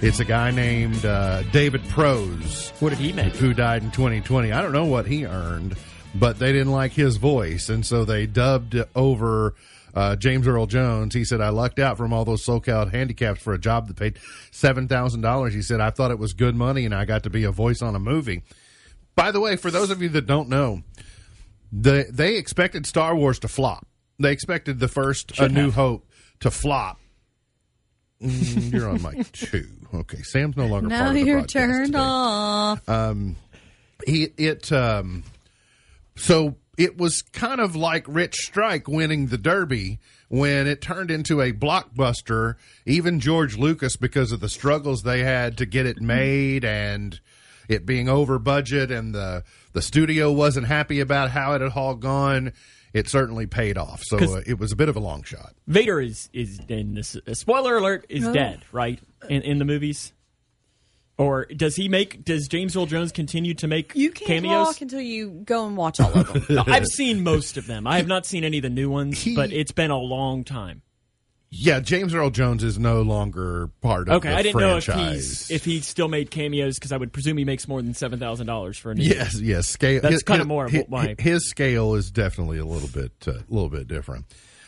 It's a guy named uh, David Prowse What did he make? who died in 2020. I don't know what he earned, but they didn't like his voice, and so they dubbed over uh, James Earl Jones. He said, "I lucked out from all those SoCal handicaps for a job that paid seven thousand dollars." He said, "I thought it was good money, and I got to be a voice on a movie." By the way, for those of you that don't know, the, they expected Star Wars to flop. They expected the first A New have. Hope to flop. Mm, you're on mic two. Okay, Sam's no longer now you're turned today off. he it um so it was kind of like Rich Strike winning the Derby when it turned into a blockbuster. Even George Lucas, because of the struggles they had to get it made and it being over budget, and the the studio wasn't happy about how it had all gone. It certainly paid off. So uh, it was a bit of a long shot. Vader is is in this. Uh, spoiler alert: is dead, right? In in the movies, or does he make? Does James Earl Jones continue to make You can't cameos? talk until you go and watch all of them. No, I've seen most of them. I have not seen any of the new ones, He- but it's been a long time. Yeah, James Earl Jones is no longer part of Okay, the I didn't know if franchise. he's if he still made cameos because I would presume he makes more than seven thousand dollars for a new. Yes, yes. Scale. That's his- kinda more of his, my- his scale is definitely a little bit, uh, a little bit different.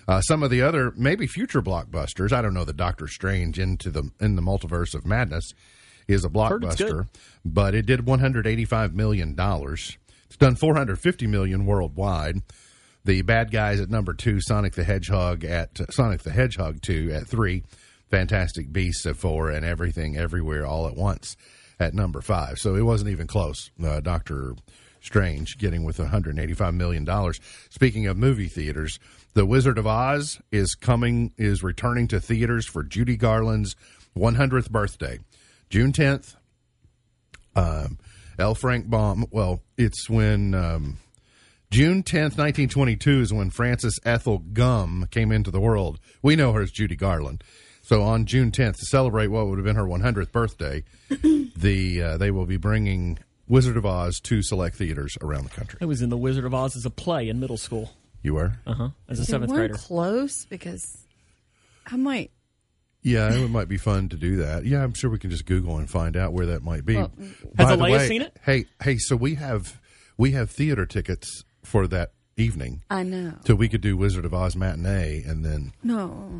Uh, some of the other maybe future blockbusters. I don't know The Doctor Strange into the in the multiverse of madness is a Heard it's good. blockbuster, but it did 185 million dollars. It's done 450 million worldwide. The bad guys at number two, Sonic the Hedgehog at Sonic the Hedgehog two at three, Fantastic Beasts at four, and Everything Everywhere All at Once at number five. So it wasn't even close. Uh, Doctor Strange getting with 185 million dollars. Speaking of movie theaters, The Wizard of Oz is coming is returning to theaters for Judy Garland's 100th birthday, June 10th. Um, L. Frank Baum. Well, it's when. Um, June 10th, 1922 is when Frances Ethel Gumm came into the world. We know her as Judy Garland. So on June 10th, to celebrate what would have been her 100th birthday, the uh, they will be bringing Wizard of Oz to select theaters around the country. I was in the Wizard of Oz as a play in middle school. You were? Uh huh. As a seventh grader. close because I might. Yeah, it might be fun to do that. Yeah, I'm sure we can just Google and find out where that might be. Well, Has By the Alea way, seen it? Hey, hey, so we have we have theater tickets for that evening. I know. So we could do Wizard of Oz matinee and then No,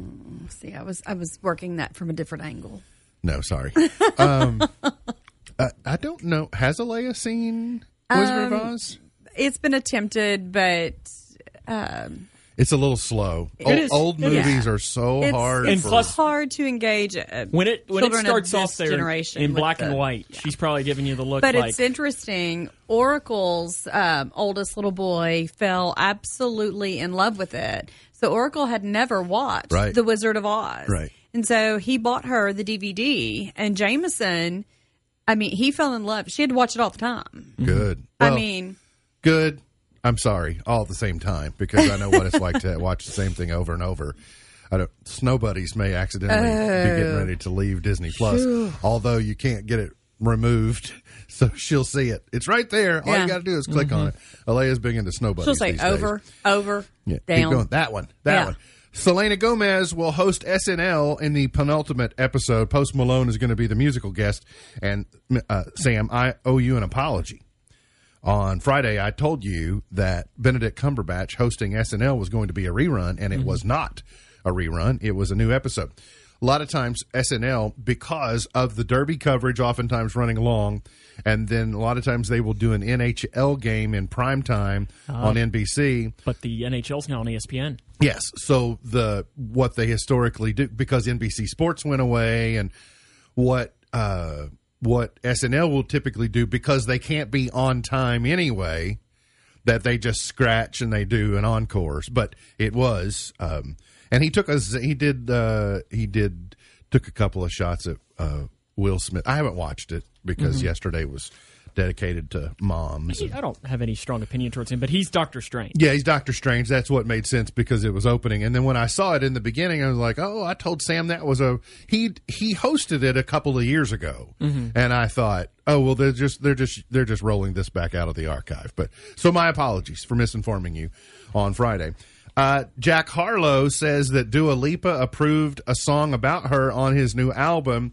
see, I was I was working that from a different angle. No, sorry. um, uh, I don't know. Has Alea seen Wizard of Um, Oz? It's been attempted, but um, It's a little slow. It old, is. old It is. movies are so it's, hard. it's for, plus- hard to engage uh, When it when it starts of off there generation in black the- and white, she's probably giving you the look But like it's interesting. Oracle's um, oldest little boy fell absolutely in love with it. So Oracle had never watched Right. The Wizard of Oz. Right. And so he bought her the DVD, and Jameson, I mean, he fell in love. She had to watch it all the time. good. I Well, mean, good. I'm sorry, all at the same time because I know what it's like to watch the same thing over and over. I don't. Snow Buddies may accidentally be Oh. getting ready to leave Disney Plus, although you can't get it removed, so she'll see it. It's right there. All Yeah. you got to do is click on it. Alea's big into Snow Buddies. she'll say these days. over, over, Yeah, keep going. That one. That Yeah. one. Selena Gomez will host SNL in the penultimate episode. Post Malone is going to be the musical guest. And uh, Sam, I owe you an apology. On Friday, I told you that Benedict Cumberbatch hosting SNL was going to be a rerun, and it was not a rerun. It was a new episode. A lot of times, SNL, because of the Derby coverage, oftentimes running long, and then a lot of times they will do an NHL game in prime time on NBC. But the NHL's now on ESPN. Yes. So the what they historically do because NBC Sports went away and what uh what SNL will typically do because they can't be on time anyway that they just scratch and they do an encores but it was um and he took us he did uh he did took a couple of shots at uh Will Smith. I haven't watched it because yesterday was dedicated to moms. I don't have any strong opinion towards him, but he's Doctor Strange. yeah, he's Doctor Strange. That's what made sense because it was opening. And then when I saw it in the beginning, I was like, "Oh, I told Sam that was a he he hosted it a couple of years ago." And I thought, "Oh, well they're just they're just they're just rolling this back out of the archive." But so my apologies for misinforming you on Friday. Uh, Jack Harlow says that Dua Lipa approved a song about her on his new album,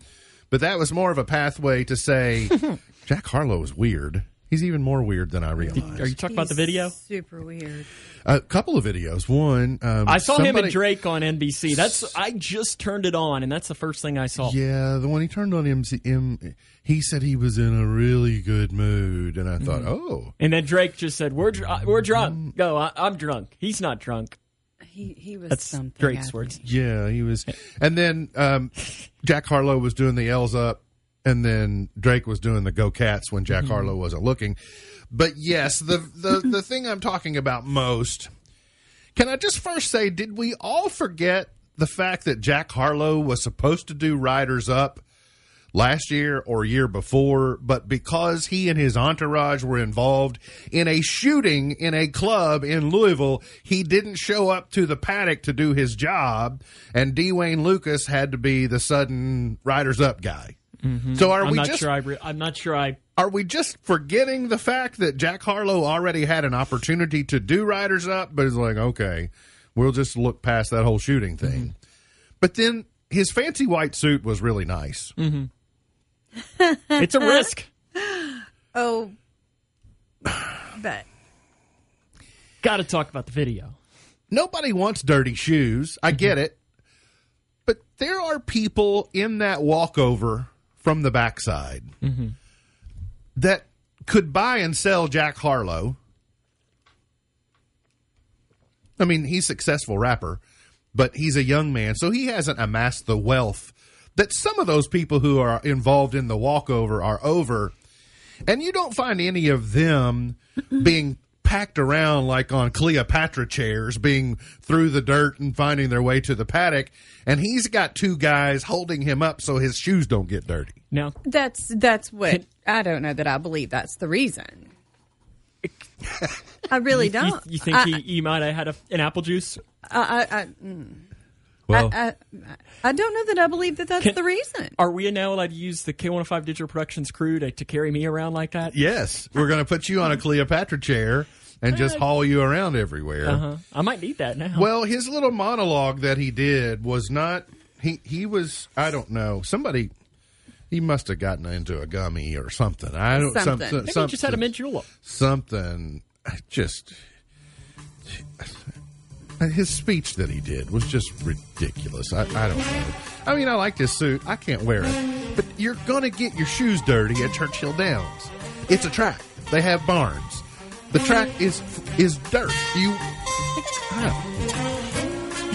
but that was more of a pathway to say Jack Harlow is weird. He's even more weird than I realized. Are you talking about the video? Super weird. A couple of videos. One, um, I saw him and Drake on NBC. That's I just turned it on, and that's the first thing I saw. Yeah, the one he turned on MC, M, he said he was in a really good mood, and I thought, oh, And then Drake just said, "We're dr- we're drunk." No, I- I'm drunk. He's not drunk. He he was That's something. Drake's words. yeah, he was. And then um, Jack Harlow was doing the L's up, and then Drake was doing the Go Cats when Jack mm-hmm. Harlow wasn't looking. But yes, the the the thing I'm talking about most. Can I just first say, did we all forget the fact that Jack Harlow was supposed to do Riders Up last year or year before, but because he and his entourage were involved in a shooting in a club in Louisville, he didn't show up to the paddock to do his job, and D. Wayne Lucas had to be the sudden Riders Up guy. Mm-hmm. So are I'm we not just sure. I re- I'm not sure. I are we just forgetting the fact that Jack Harlow already had an opportunity to do Riders Up, but is like, okay, we'll just look past that whole shooting mm-hmm. thing. But then his fancy white suit was really nice. Mm-hmm. it's a risk. Oh, but Got to talk about the video. Nobody wants dirty shoes. I get it. But there are people in that walkover from the backside mm-hmm. that could buy and sell Jack Harlow. I mean, he's a successful rapper, but he's a young man, so he hasn't amassed the wealth that some of those people who are involved in the walkover are over. And you don't find any of them being packed around like on Cleopatra chairs, being through the dirt and finding their way to the paddock. And he's got two guys holding him up so his shoes don't get dirty. Now, that's that's what I don't know that I believe that's the reason. I really you, don't. you think I, he, he might have had a, an apple juice? I, I, I, mm. Well, I, I, I don't know that I believe that that's Can- the reason. Are we now allowed to use the K105 Digital Productions crew to, to carry me around like that? yes, we're going to put you on a Cleopatra chair and just haul you around everywhere. Uh-huh. I might need that now. Well, his little monologue that he did was not. He he was. I don't know. Somebody. He must have gotten into a gummy or something. I don't. Something. Some, Maybe some, he just had a mint julep. something. Just his speech that he did was just ridiculous. I, I don't know. I mean, I like his suit. I can't wear it, but you're gonna get your shoes dirty at Churchill Downs. It's a track. They have barns. The track is is dirt. You.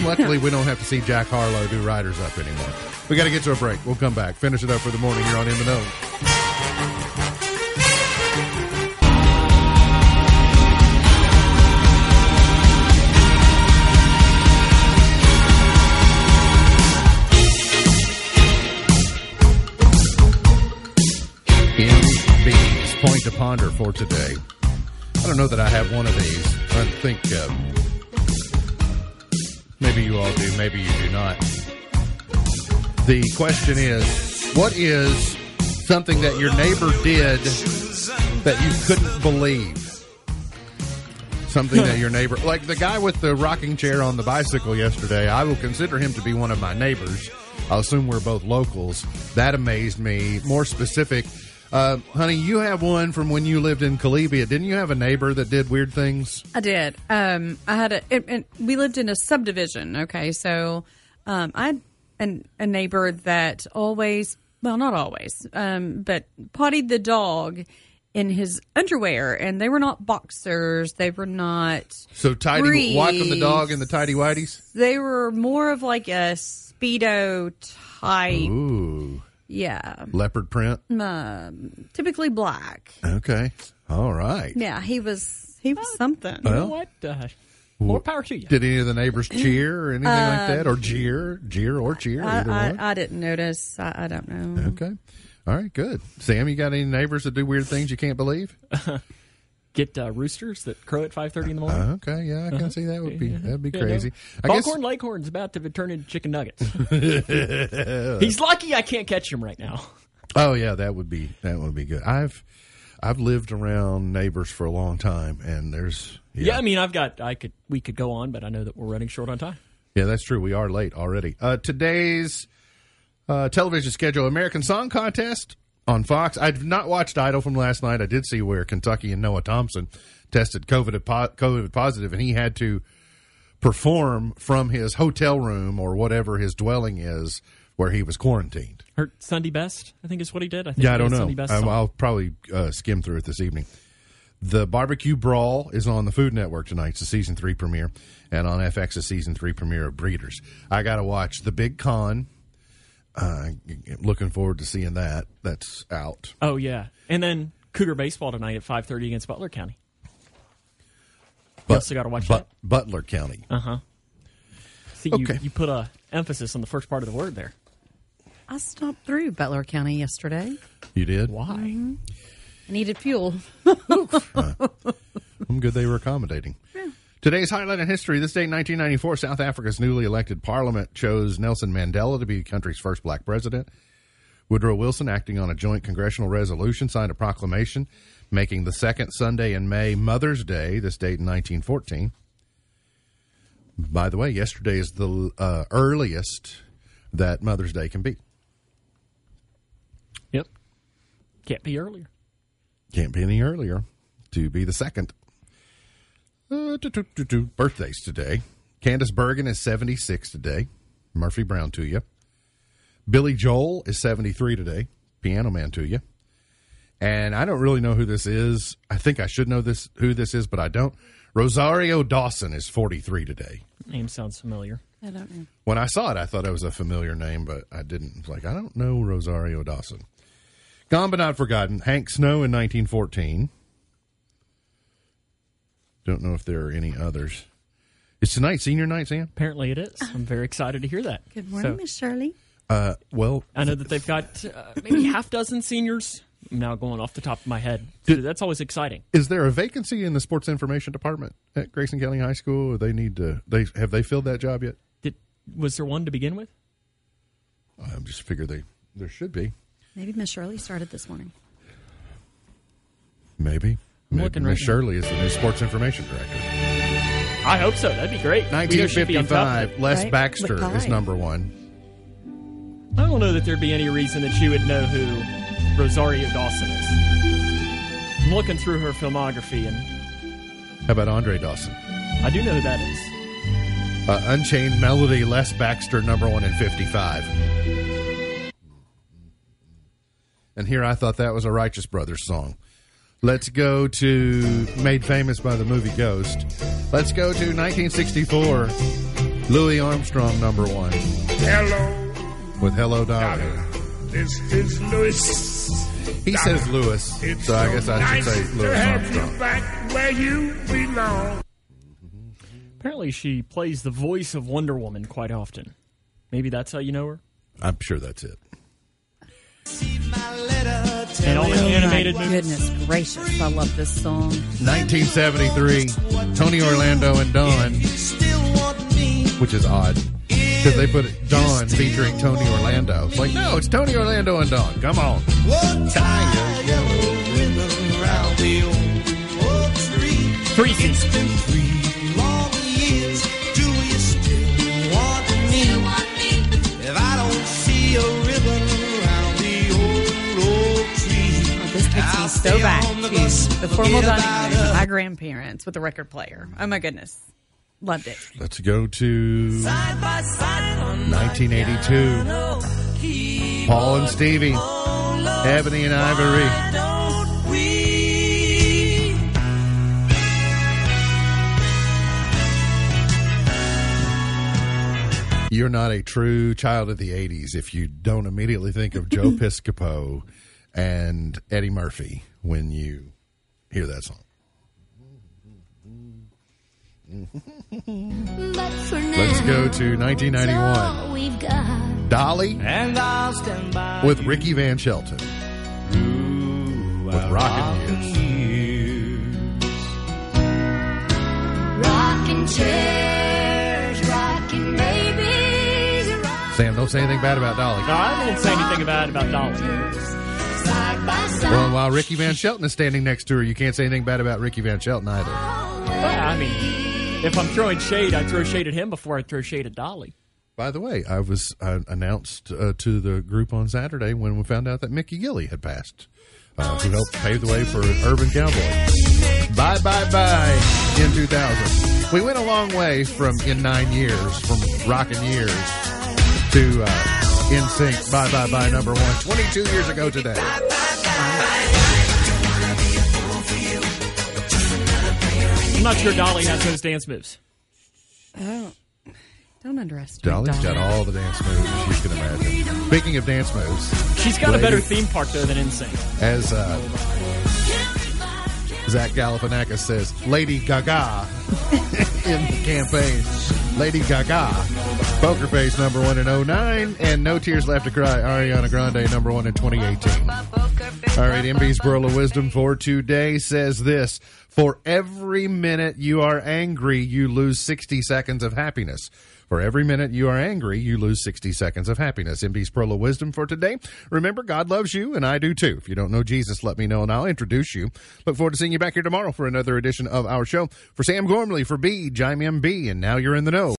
Luckily, we don't have to see Jack Harlow do Riders Up anymore. We got to get to a break. We'll come back. Finish it up for the morning here on Know. MB's point to ponder for today. I don't know that I have one of these. I think uh, maybe you all do, maybe you do not. The question is what is something that your neighbor did that you couldn't believe? Something that your neighbor, like the guy with the rocking chair on the bicycle yesterday, I will consider him to be one of my neighbors. I'll assume we're both locals. That amazed me. More specific, uh, honey, you have one from when you lived in Calibia. Didn't you have a neighbor that did weird things? I did. Um, I had a. It, it, we lived in a subdivision. Okay, so um, I had an, a neighbor that always, well, not always, um, but pottied the dog in his underwear, and they were not boxers. They were not. So tidy, walking the dog briefs. in the tidy whities. They were more of like a speedo type. Ooh, Yeah, leopard print. um, typically black. Okay, all right. Yeah, he was. He was something. You know Well, what? Uh, more power to you. Did any of the neighbors cheer or anything like that, or jeer, jeer or cheer? I, either one. I, I didn't notice. I, I don't know. Okay. All right, good. Sam, you got any neighbors that do weird things you can't believe? Get uh, roosters that crow at five thirty in the morning. Uh, okay, yeah, I can see that would be that'd be know? crazy. I guess Leghorn's about to turn into chicken nuggets. He's lucky I can't catch him right now. Oh yeah, that would be that would be good. I've I've lived around neighbors for a long time and there's Yeah. yeah, I mean, I've got. I could. We could go on, but I know that we're running short on time. yeah, that's true. We are late already. Uh, today's uh, television schedule American Song Contest on Fox. I've not watched Idol from last night. I did see where Kentucky and Noah Thompson tested COVID COVID positive and he had to perform from his hotel room or whatever his dwelling is where he was quarantined. Hurt Sunday best. I think is what he did. I think Yeah, I don't know. Sunday best Um. I'll probably uh, skim through it this evening. The Barbecue Brawl is on the Food Network tonight. It's the season three premiere, and on FX, the season three premiere of Breeders. I got to watch The Big Con. Uh, looking forward to seeing that. That's out. Oh yeah, and then Cougar baseball tonight at five thirty against Butler County. You also got to watch But- Butler County. Uh huh. See, Okay. you, you put a emphasis on the first part of the word there. I stopped through Butler County yesterday. You did? Why? I needed fuel. I'm good they were accommodating. Today's highlight in history. This date, in 1994, South Africa's newly elected parliament chose Nelson Mandela to be the country's first black president. Woodrow Wilson, acting on a joint congressional resolution, signed a proclamation making the second Sunday in May Mother's Day, this date in 1914. By the way, yesterday is the uh, earliest that Mother's Day can be. Yep. Can't be earlier. Can't be any earlier to be the second. Uh, do, do, do, do. Birthdays today. Candice Bergen is 76 today. Murphy Brown to you. Billy Joel is 73 today. Piano man to you. And I don't really know who this is. I think I should know this who this is, but I don't. Rosario Dawson is 43 today. Name sounds familiar. I don't know. When I saw it, I thought it was a familiar name, but I didn't. Like, I don't know Rosario Dawson. Gone but not forgotten. Hank Snow in 1914. Don't know if there are any others. It's tonight senior night, Sam? Apparently it is. I'm very excited to hear that. Good morning, So, Miss Shirley. Uh, well, I know that they've got uh, maybe half dozen seniors. I'm now going off the top of my head. So that's always exciting. is there a vacancy in the sports information department at Grayson County High School? Or they need to. They have they filled that job yet? Did, was there one to begin with? I just figure they there should be. Maybe Miss Shirley started this morning. Maybe. I'm looking Miss right now. Shirley is the new sports information director. I hope so. That'd be great. We know she'd be on top of 1955. Les Right? Baxter is number one. I don't know that there'd be any reason that she would know who Rosario Dawson is. I'm looking through her filmography, and How about Andre Dawson? I do know who that is. Uh, Unchained Melody, Les Baxter, number one in 55. And here I thought that was a Righteous Brothers song. Let's go to Made Famous by the movie Ghost. Let's go to 1964. Louis Armstrong, number one, Hello, with Hello Dolly. this is Louis. He says Louis, so I guess I should say nice Louis to have Armstrong. you back where you belong. Apparently, she plays the voice of Wonder Woman quite often. Maybe that's how you know her. I'm sure that's it. And all the animated Oh, My movies. goodness gracious, I love this song. 1973, Tony Orlando and Dawn, which is odd because they put it Dawn featuring Tony Orlando. It's like, no, it's Tony Orlando and Dawn. Come on. Three It's been three takes me I'll so stay back the to the formal dining room of my grandparents with a record player. Oh my goodness. Loved it. Let's go to Side side 1982. Paul and Stevie, Ebony and Ivory. You're not a true child of the 80s if you don't immediately think of Joe Piscopo and Eddie Murphy when you hear that song. Let's go to 1991. We've got Dolly And I'll stand by with Ricky Van Shelton. With Rockin' Years. rocking chairs, rocking babies, rocking Sam, don't say anything bad about Dolly. No, I won't say anything bad about Dolly. Side by side. Well, while Ricky Van Shelton is standing next to her, you can't say anything bad about Ricky Van Shelton either. Well, I mean, if I'm throwing shade, I throw shade at him before I throw shade at Dolly. By the way, I was uh, announced uh, to the group on Saturday when we found out that Mickey Gilley had passed, uh, who helped pave the way for Urban Cowboy. Bye, bye, bye in 2000. We went a long way from in nine years, from rocking years to uh, NSYNC. Bye, bye, bye, number one, 22 years ago today. Not sure Dolly has those dance moves. Oh, don't underestimate Dolly's got all the dance moves you can imagine. Speaking of dance moves, She's got a better theme park though than NSYNC. as uh, Zach Galifianakis says, Lady Gaga in the campaign. Lady Gaga, Poker Face number one in 09, and No Tears Left to Cry, Ariana Grande number one in 2018. All right, MB's Pearl of Wisdom for today says this For every minute you are angry, you lose 60 seconds of happiness. For every minute you are angry, you lose 60 seconds of happiness. MB's Pearl of Wisdom for today. Remember, God loves you, and I do too. If you don't know Jesus, let me know, and I'll introduce you. Look forward to seeing you back here tomorrow for another edition of our show. For Sam Gormley, for B, I'm MB, and now you're in the know.